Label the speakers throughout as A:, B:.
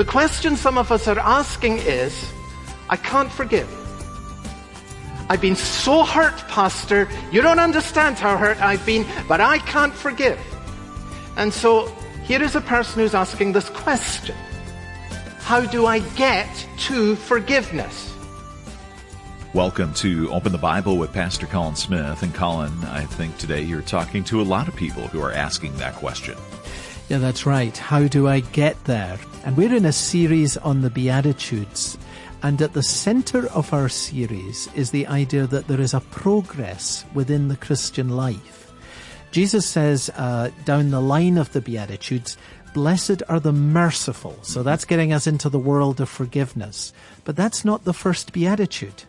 A: The question some of us are asking is, I can't forgive. I've been so hurt, Pastor. You don't understand how hurt I've been, but I can't forgive. And so here is a person who's asking this question. How do I get to forgiveness?
B: Welcome to Open the Bible with Pastor Colin Smith. And Colin, I think today you're talking to a lot of people who are asking that question.
C: Yeah, that's right. How do I get there? And we're in a series on the Beatitudes. And at the center of our series is the idea that there is a progress within the Christian life. Jesus says uh, down the line of the Beatitudes, Blessed are the merciful. So that's getting us into the world of forgiveness. But that's not the first beatitude.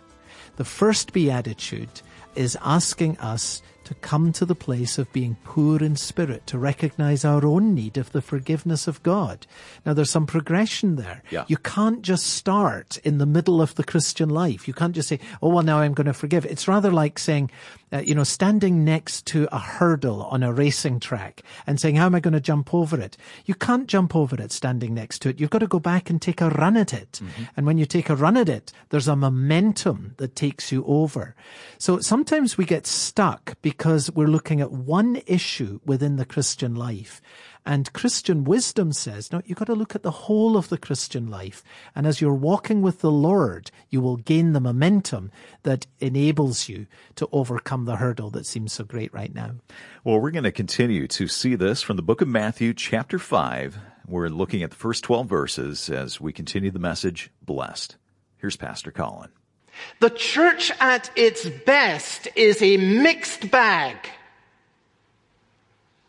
C: The first beatitude is asking us to come to the place of being poor in spirit, to recognize our own need of the forgiveness of God. Now there's some progression there.
B: Yeah.
C: You can't just start in the middle of the Christian life. You can't just say, oh, well, now I'm going to forgive. It's rather like saying, uh, you know, standing next to a hurdle on a racing track and saying, how am I going to jump over it? You can't jump over it standing next to it. You've got to go back and take a run at it. Mm-hmm. And when you take a run at it, there's a momentum that takes you over. So sometimes we get stuck because we're looking at one issue within the Christian life and Christian wisdom says, no, you've got to look at the whole of the Christian life. And as you're walking with the Lord, you will gain the momentum that enables you to overcome the hurdle that seems so great right now.
B: Well, we're going to continue to see this from the book of Matthew, chapter 5. We're looking at the first 12 verses as we continue the message, Blessed. Here's Pastor Colin.
A: The church at its best is a mixed bag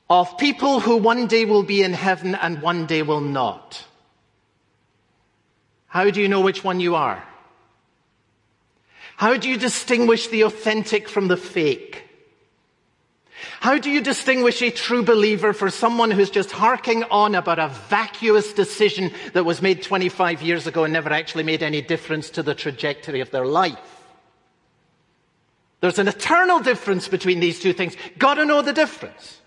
A: of people who one day will be in heaven and one day will not. How do you know which one you are? How do you distinguish the authentic from the fake? How do you distinguish a true believer for someone who's just harking on about a vacuous decision that was made 25 years ago and never actually made any difference to the trajectory of their life? There's an eternal difference between these two things. Gotta know the difference.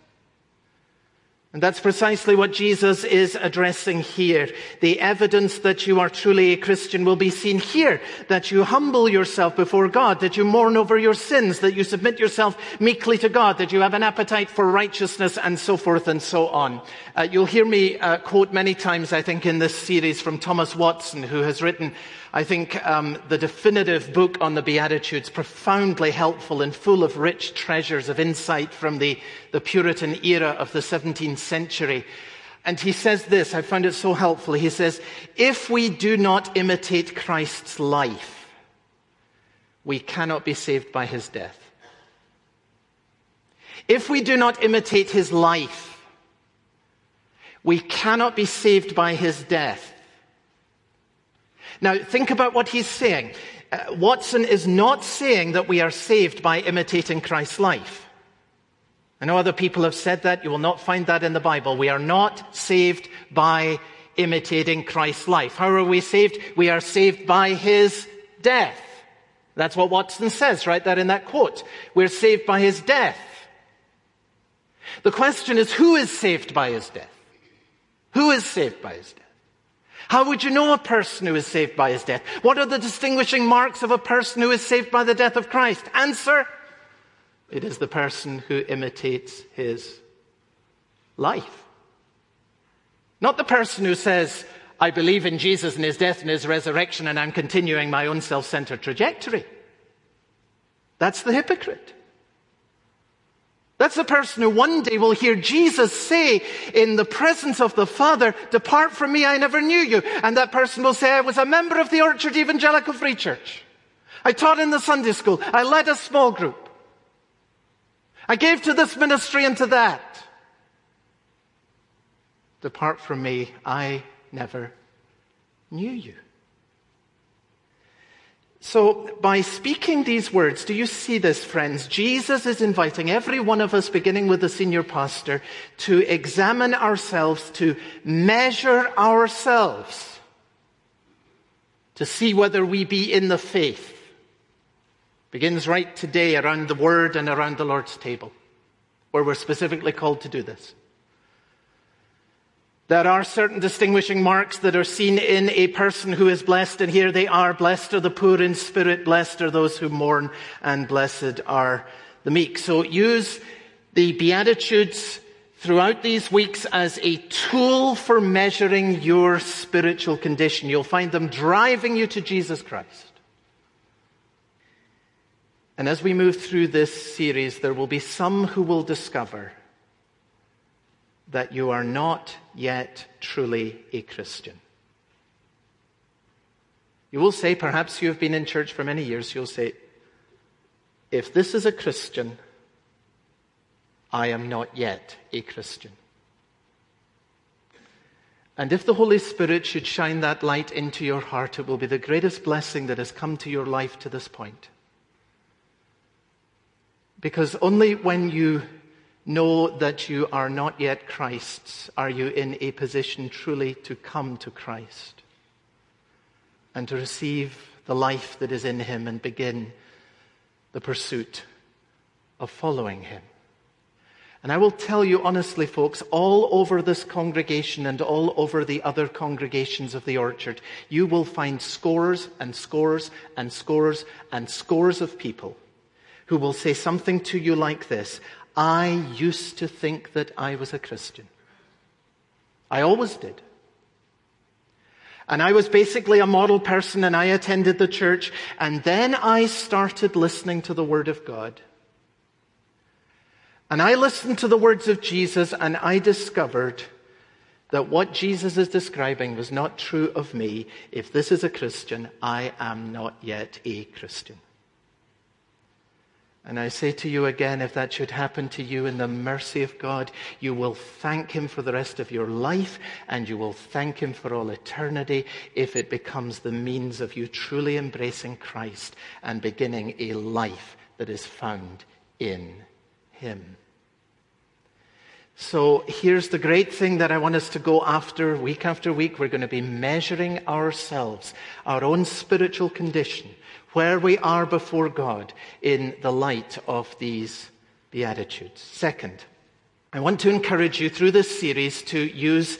A: And that's precisely what Jesus is addressing here. The evidence that you are truly a Christian will be seen here. That you humble yourself before God, that you mourn over your sins, that you submit yourself meekly to God, that you have an appetite for righteousness, and so forth and so on. Uh, you'll hear me uh, quote many times, I think, in this series from Thomas Watson, who has written I think um, the definitive book on the Beatitudes, profoundly helpful and full of rich treasures of insight from the, the Puritan era of the 17th century. And he says this, I found it so helpful. He says, if we do not imitate Christ's life, we cannot be saved by his death. If we do not imitate his life, we cannot be saved by his death. Now, think about what he's saying. Uh, Watson is not saying that we are saved by imitating Christ's life. I know other people have said that. You will not find that in the Bible. We are not saved by imitating Christ's life. How are we saved? We are saved by his death. That's what Watson says right there in that quote. We're saved by his death. The question is, who is saved by his death? Who is saved by his death? How would you know a person who is saved by his death? What are the distinguishing marks of a person who is saved by the death of Christ? Answer. It is the person who imitates his life. Not the person who says, I believe in Jesus and his death and his resurrection and I'm continuing my own self-centered trajectory. That's the hypocrite. That's the person who one day will hear Jesus say in the presence of the Father, depart from me, I never knew you. And that person will say, I was a member of the Orchard Evangelical Free Church. I taught in the Sunday school. I led a small group. I gave to this ministry and to that. Depart from me, I never knew you. So, by speaking these words, do you see this, friends? Jesus is inviting every one of us, beginning with the senior pastor, to examine ourselves, to measure ourselves, to see whether we be in the faith. Begins right today around the Word and around the Lord's table, where we're specifically called to do this. There are certain distinguishing marks that are seen in a person who is blessed, and here they are. Blessed are the poor in spirit, blessed are those who mourn, and blessed are the meek. So use the Beatitudes throughout these weeks as a tool for measuring your spiritual condition. You'll find them driving you to Jesus Christ. And as we move through this series, there will be some who will discover that you are not yet truly a Christian. You will say, perhaps you have been in church for many years, you'll say, if this is a Christian, I am not yet a Christian. And if the Holy Spirit should shine that light into your heart, it will be the greatest blessing that has come to your life to this point. Because only when you know that you are not yet Christ's. Are you in a position truly to come to Christ? And to receive the life that is in Him and begin the pursuit of following Him. And I will tell you honestly, folks, all over this congregation and all over the other congregations of the orchard, you will find scores and scores and scores and scores of people who will say something to you like this I used to think that I was a Christian. I always did. And I was basically a model person and I attended the church and then I started listening to the Word of God. And I listened to the words of Jesus and I discovered that what Jesus is describing was not true of me. If this is a Christian, I am not yet a Christian. And I say to you again, if that should happen to you in the mercy of God, you will thank Him for the rest of your life and you will thank Him for all eternity if it becomes the means of you truly embracing Christ and beginning a life that is found in him. So here's the great thing that I want us to go after week after week. We're going to be measuring ourselves, our own spiritual condition, where we are before God in the light of these Beatitudes. Second, I want to encourage you through this series to use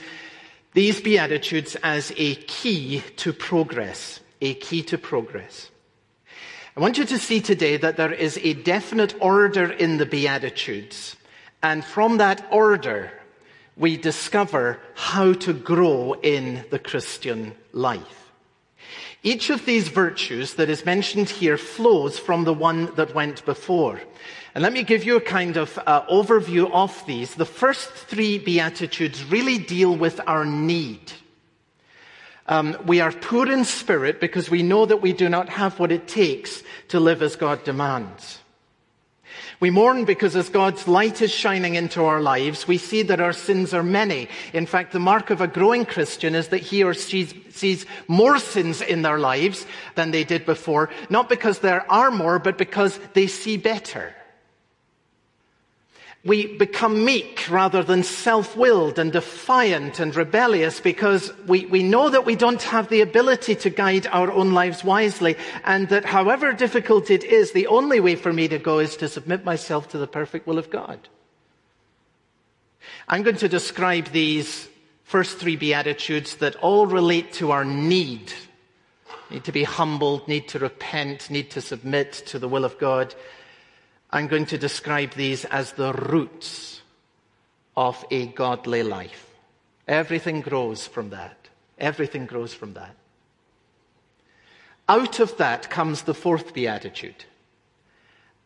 A: these Beatitudes as a key to progress, a key to progress. I want you to see today that there is a definite order in the Beatitudes. And from that order, we discover how to grow in the Christian life. Each of these virtues that is mentioned here flows from the one that went before. And let me give you a kind of uh, overview of these. The first three Beatitudes really deal with our need. Um, we are poor in spirit because we know that we do not have what it takes to live as God demands. We mourn because as God's light is shining into our lives, we see that our sins are many. In fact, the mark of a growing Christian is that he or she sees more sins in their lives than they did before, not because there are more, but because they see better we become meek rather than self-willed and defiant and rebellious because we, we know that we don't have the ability to guide our own lives wisely and that however difficult it is, the only way for me to go is to submit myself to the perfect will of God. I'm going to describe these first three Beatitudes that all relate to our need. Need to be humbled, need to repent, need to submit to the will of God. I'm going to describe these as the roots of a godly life. Everything grows from that. Everything grows from that. Out of that comes the fourth beatitude.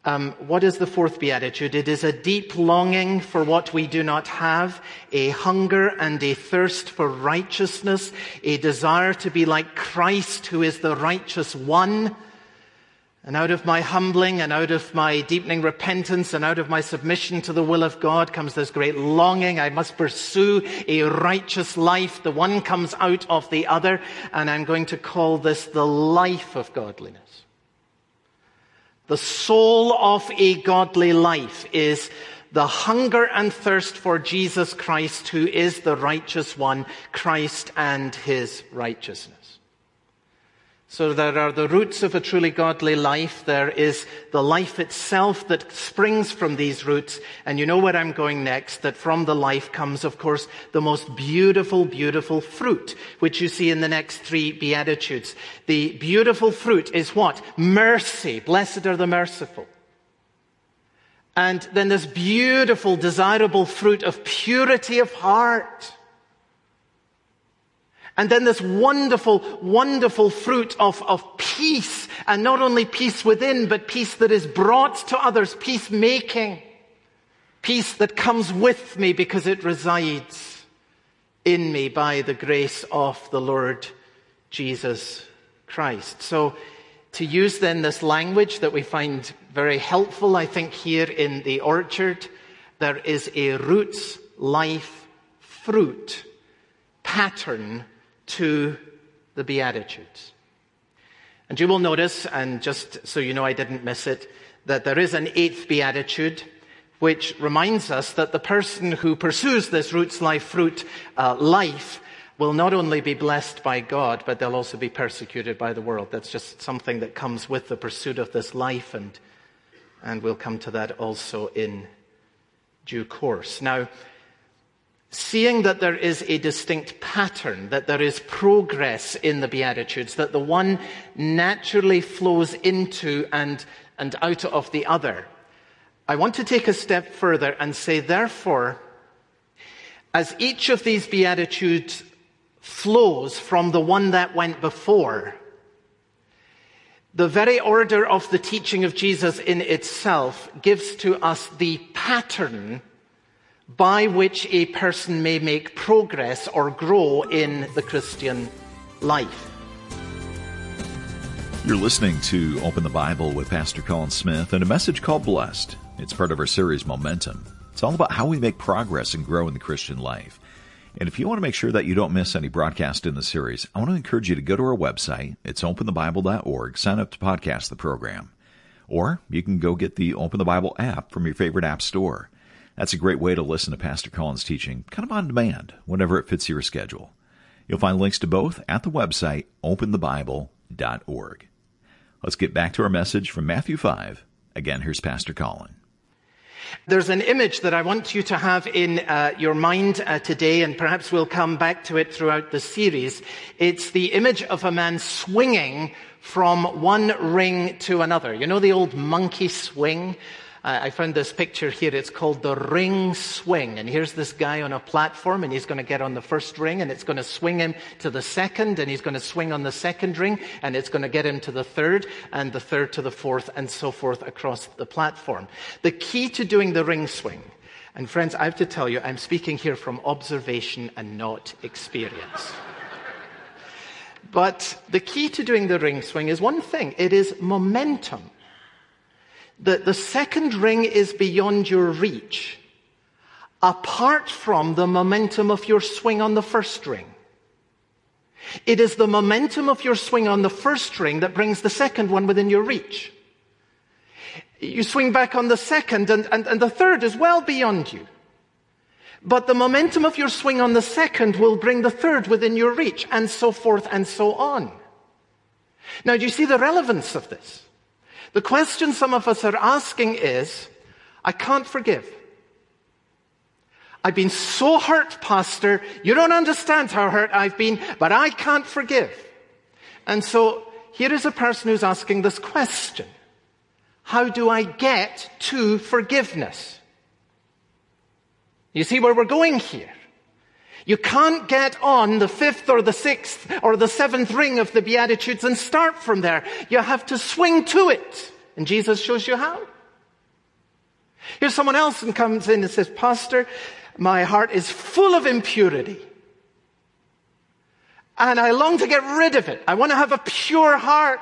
A: Um, what is the fourth beatitude? It is a deep longing for what we do not have, a hunger and a thirst for righteousness, a desire to be like Christ, who is the righteous one, and out of my humbling and out of my deepening repentance and out of my submission to the will of God comes this great longing. I must pursue a righteous life. The one comes out of the other. And I'm going to call this the life of godliness. The soul of a godly life is the hunger and thirst for Jesus Christ, who is the righteous one, Christ and his righteousness. So there are the roots of a truly godly life. There is the life itself that springs from these roots. And you know where I'm going next, that from the life comes, of course, the most beautiful, beautiful fruit, which you see in the next three Beatitudes. The beautiful fruit is what? Mercy. Blessed are the merciful. And then this beautiful, desirable fruit of purity of heart. And then this wonderful, wonderful fruit of, of peace, and not only peace within, but peace that is brought to others, peacemaking. Peace that comes with me because it resides in me by the grace of the Lord Jesus Christ. So, to use then this language that we find very helpful, I think, here in the orchard, there is a roots, life, fruit pattern to the Beatitudes. And you will notice, and just so you know I didn't miss it, that there is an eighth Beatitude which reminds us that the person who pursues this roots, life, fruit uh, life will not only be blessed by God, but they'll also be persecuted by the world. That's just something that comes with the pursuit of this life, and, and we'll come to that also in due course. Now, seeing that there is a distinct pattern, that there is progress in the Beatitudes, that the one naturally flows into and, and out of the other, I want to take a step further and say, therefore, as each of these Beatitudes flows from the one that went before, the very order of the teaching of Jesus in itself gives to us the pattern by which a person may make progress or grow in the Christian life.
B: You're listening to Open the Bible with Pastor Colin Smith and a message called Blessed. It's part of our series Momentum. It's all about how we make progress and grow in the Christian life. And if you want to make sure that you don't miss any broadcast in the series, I want to encourage you to go to our website. It's openthebible.org. Sign up to podcast the program. Or you can go get the Open the Bible app from your favorite app store. That's a great way to listen to Pastor Colin's teaching, kind of on demand, whenever it fits your schedule. You'll find links to both at the website openthebible.org. Let's get back to our message from Matthew 5. Again, here's Pastor Colin.
A: There's an image that I want you to have in uh, your mind uh, today, and perhaps we'll come back to it throughout the series. It's the image of a man swinging from one ring to another. You know the old monkey swing? I found this picture here. It's called the ring swing. And here's this guy on a platform and he's going to get on the first ring and it's going to swing him to the second and he's going to swing on the second ring and it's going to get him to the third and the third to the fourth and so forth across the platform. The key to doing the ring swing, and friends, I have to tell you, I'm speaking here from observation and not experience. but the key to doing the ring swing is one thing. It is momentum the, the second ring is beyond your reach, apart from the momentum of your swing on the first ring. It is the momentum of your swing on the first ring that brings the second one within your reach. You swing back on the second and, and, and the third is well beyond you. But the momentum of your swing on the second will bring the third within your reach and so forth and so on. Now, do you see the relevance of this? The question some of us are asking is, I can't forgive. I've been so hurt, Pastor. You don't understand how hurt I've been, but I can't forgive. And so here is a person who's asking this question. How do I get to forgiveness? You see where we're going here. You can't get on the fifth or the sixth or the seventh ring of the Beatitudes and start from there. You have to swing to it. And Jesus shows you how. Here's someone else and comes in and says, Pastor, my heart is full of impurity. And I long to get rid of it. I want to have a pure heart.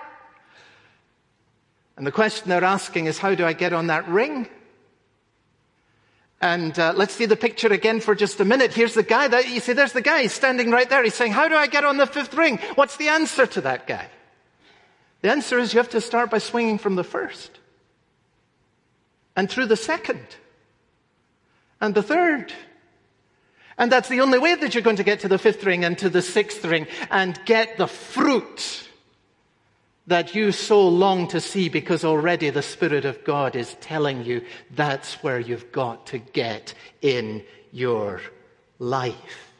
A: And the question they're asking is, how do I get on that ring? And uh, let's see the picture again for just a minute. Here's the guy that you see, there's the guy. He's standing right there. He's saying, How do I get on the fifth ring? What's the answer to that guy? The answer is you have to start by swinging from the first, and through the second, and the third. And that's the only way that you're going to get to the fifth ring and to the sixth ring and get the fruit that you so long to see because already the Spirit of God is telling you that's where you've got to get in your life.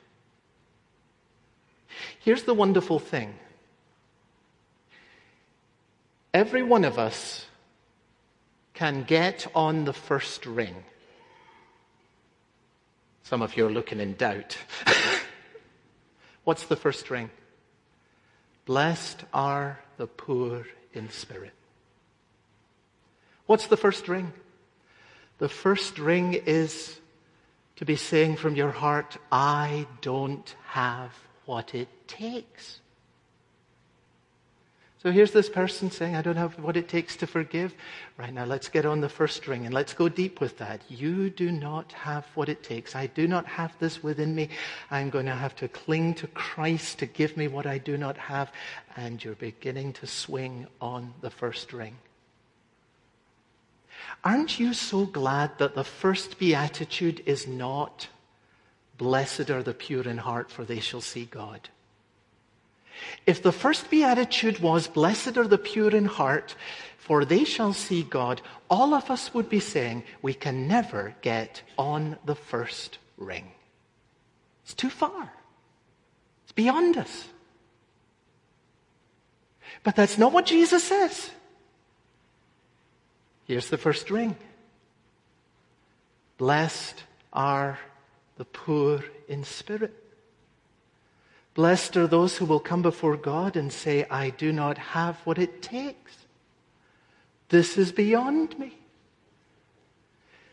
A: Here's the wonderful thing every one of us can get on the first ring. Some of you are looking in doubt. What's the first ring? Blessed are the poor in spirit. What's the first ring? The first ring is to be saying from your heart, I don't have what it takes. So here's this person saying, I don't have what it takes to forgive. Right now, let's get on the first ring and let's go deep with that. You do not have what it takes. I do not have this within me. I'm going to have to cling to Christ to give me what I do not have. And you're beginning to swing on the first ring. Aren't you so glad that the first beatitude is not, Blessed are the pure in heart, for they shall see God? If the first beatitude was, Blessed are the pure in heart, for they shall see God, all of us would be saying, We can never get on the first ring. It's too far, it's beyond us. But that's not what Jesus says. Here's the first ring Blessed are the poor in spirit. Blessed are those who will come before God and say, I do not have what it takes. This is beyond me.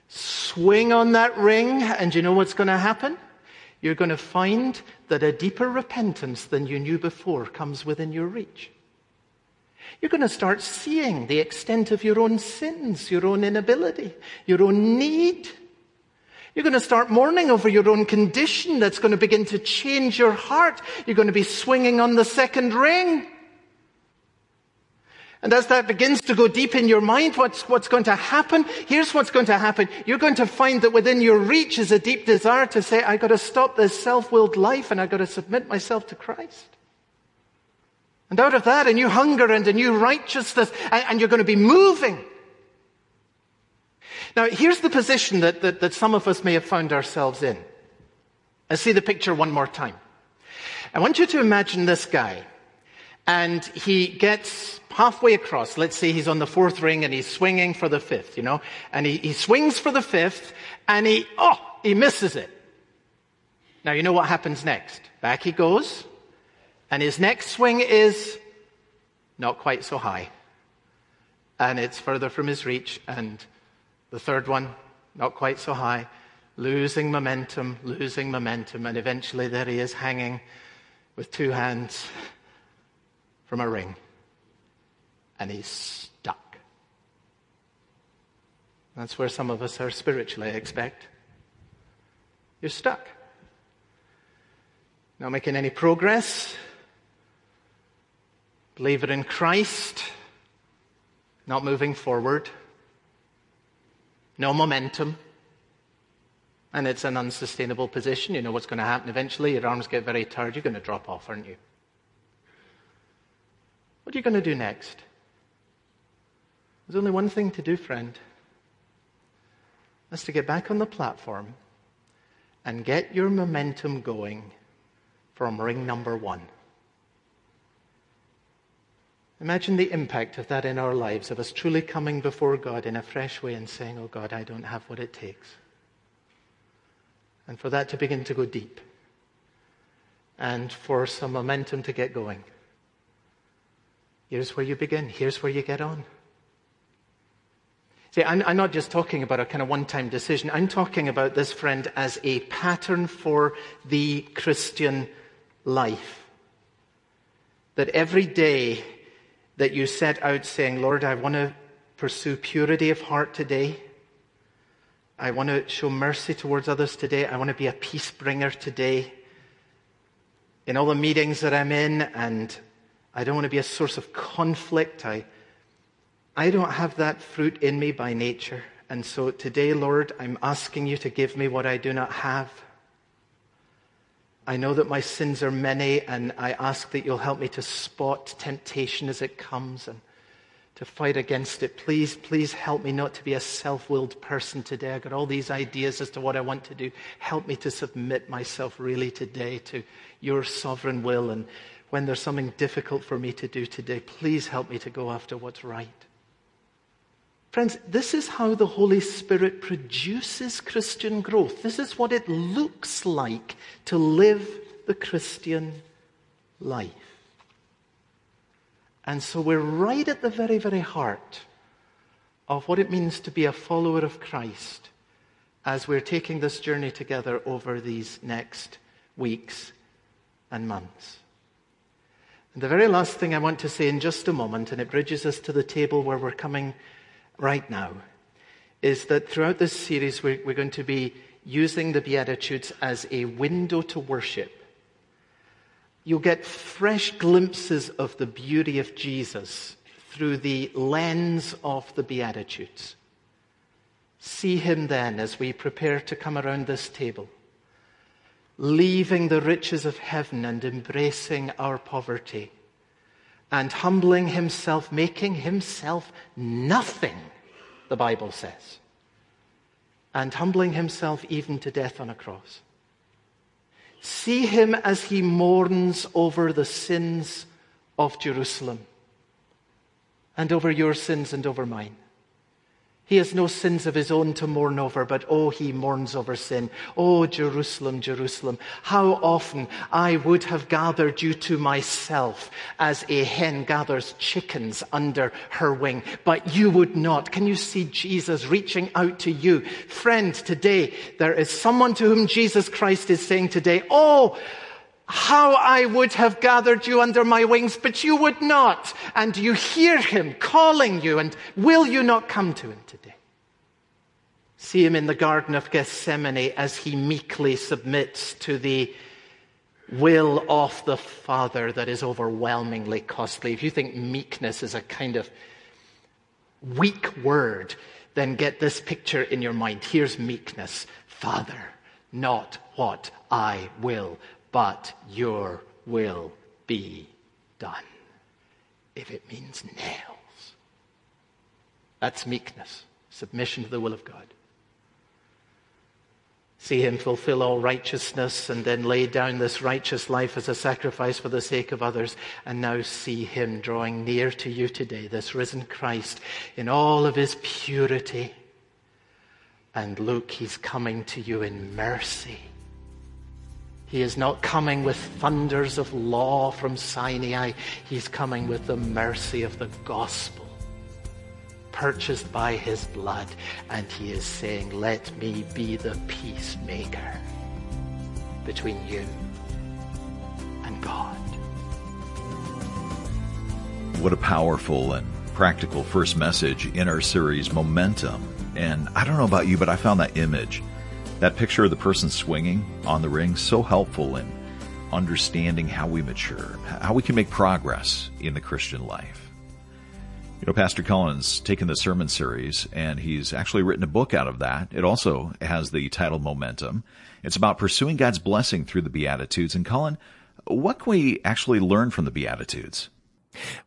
A: Swing on that ring, and you know what's going to happen? You're going to find that a deeper repentance than you knew before comes within your reach. You're going to start seeing the extent of your own sins, your own inability, your own need. You're going to start mourning over your own condition that's going to begin to change your heart. You're going to be swinging on the second ring. And as that begins to go deep in your mind, what's, what's going to happen? Here's what's going to happen. You're going to find that within your reach is a deep desire to say, I've got to stop this self-willed life and I've got to submit myself to Christ. And out of that, a new hunger and a new righteousness, and, and you're going to be moving. Now, here's the position that, that, that some of us may have found ourselves in. Let's see the picture one more time. I want you to imagine this guy, and he gets halfway across. Let's say he's on the fourth ring and he's swinging for the fifth, you know, and he, he swings for the fifth, and he, oh, he misses it. Now, you know what happens next? Back he goes, and his next swing is not quite so high. And it's further from his reach, and the third one, not quite so high, losing momentum, losing momentum, and eventually there he is hanging with two hands from a ring. And he's stuck. That's where some of us are spiritually, I expect. You're stuck. Not making any progress. Believer in Christ. Not moving forward no momentum, and it's an unsustainable position. You know what's going to happen eventually. Your arms get very tired. You're going to drop off, aren't you? What are you going to do next? There's only one thing to do, friend. That's to get back on the platform and get your momentum going from ring number one. Imagine the impact of that in our lives, of us truly coming before God in a fresh way and saying, Oh God, I don't have what it takes. And for that to begin to go deep. And for some momentum to get going. Here's where you begin. Here's where you get on. See, I'm, I'm not just talking about a kind of one time decision. I'm talking about this, friend, as a pattern for the Christian life. That every day that you set out saying, Lord, I want to pursue purity of heart today. I want to show mercy towards others today. I want to be a peace bringer today. In all the meetings that I'm in, and I don't want to be a source of conflict. I, I don't have that fruit in me by nature. And so today, Lord, I'm asking you to give me what I do not have. I know that my sins are many, and I ask that you'll help me to spot temptation as it comes and to fight against it. Please, please help me not to be a self willed person today. I've got all these ideas as to what I want to do. Help me to submit myself really today to your sovereign will. And when there's something difficult for me to do today, please help me to go after what's right. Friends, this is how the Holy Spirit produces Christian growth. This is what it looks like to live the Christian life. And so we're right at the very, very heart of what it means to be a follower of Christ as we're taking this journey together over these next weeks and months. And the very last thing I want to say in just a moment, and it bridges us to the table where we're coming right now, is that throughout this series we're, we're going to be using the Beatitudes as a window to worship You'll get fresh glimpses of the beauty of Jesus through the lens of the Beatitudes. See him then as we prepare to come around this table, leaving the riches of heaven and embracing our poverty, and humbling himself, making himself nothing, the Bible says, and humbling himself even to death on a cross. See him as he mourns over the sins of Jerusalem and over your sins and over mine. He has no sins of his own to mourn over, but oh, he mourns over sin. Oh, Jerusalem, Jerusalem, how often I would have gathered you to myself as a hen gathers chickens under her wing, but you would not. Can you see Jesus reaching out to you? Friend, today there is someone to whom Jesus Christ is saying today, oh, how I would have gathered you under my wings, but you would not. And you hear him calling you, and will you not come to him today? See him in the Garden of Gethsemane as he meekly submits to the will of the Father that is overwhelmingly costly. If you think meekness is a kind of weak word, then get this picture in your mind. Here's meekness. Father, not what I will, but your will be done. If it means nails. That's meekness, submission to the will of God. See him fulfill all righteousness and then lay down this righteous life as a sacrifice for the sake of others. And now see him drawing near to you today, this risen Christ, in all of his purity. And look, he's coming to you in mercy he is not coming with thunders of law from Sinai. He's coming with the mercy of the gospel, purchased by his blood. And he is saying, Let me be the peacemaker between you and God.
B: What a powerful and practical first message in our series, Momentum. And I don't know about you, but I found that image that picture of the person swinging on the ring so helpful in understanding how we mature, how we can make progress in the Christian life. You know, Pastor Colin's taken the sermon series and he's actually written a book out of that. It also has the title Momentum. It's about pursuing God's blessing through the Beatitudes. And Colin, what can we actually learn from the Beatitudes?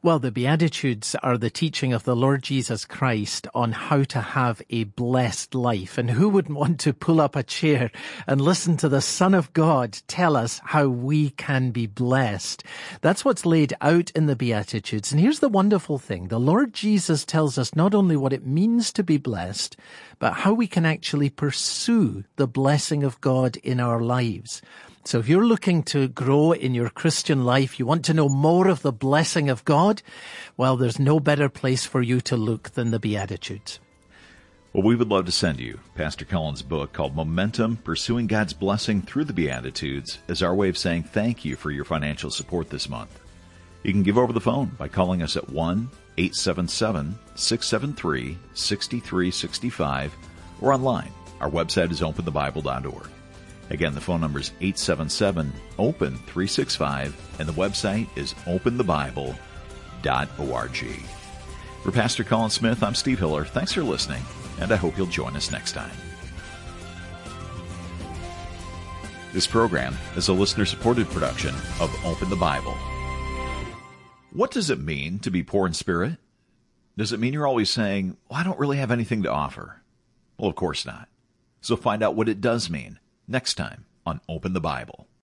C: Well, the Beatitudes are the teaching of the Lord Jesus Christ on how to have a blessed life. And who wouldn't want to pull up a chair and listen to the Son of God tell us how we can be blessed? That's what's laid out in the Beatitudes. And here's the wonderful thing. The Lord Jesus tells us not only what it means to be blessed, but how we can actually pursue the blessing of God in our lives. So if you're looking to grow in your Christian life, you want to know more of the blessing of God, well, there's no better place for you to look than the Beatitudes.
B: Well, we would love to send you Pastor Colin's book called Momentum Pursuing God's Blessing Through the Beatitudes as our way of saying thank you for your financial support this month. You can give over the phone by calling us at 1 877 673 6365 or online. Our website is openthebible.org. Again, the phone number is 877 OPEN 365 and the website is openthebible.org. For Pastor Colin Smith, I'm Steve Hiller. Thanks for listening, and I hope you'll join us next time. This program is a listener supported production of Open the Bible. What does it mean to be poor in spirit? Does it mean you're always saying, well, I don't really have anything to offer? Well, of course not. So find out what it does mean next time on Open the Bible.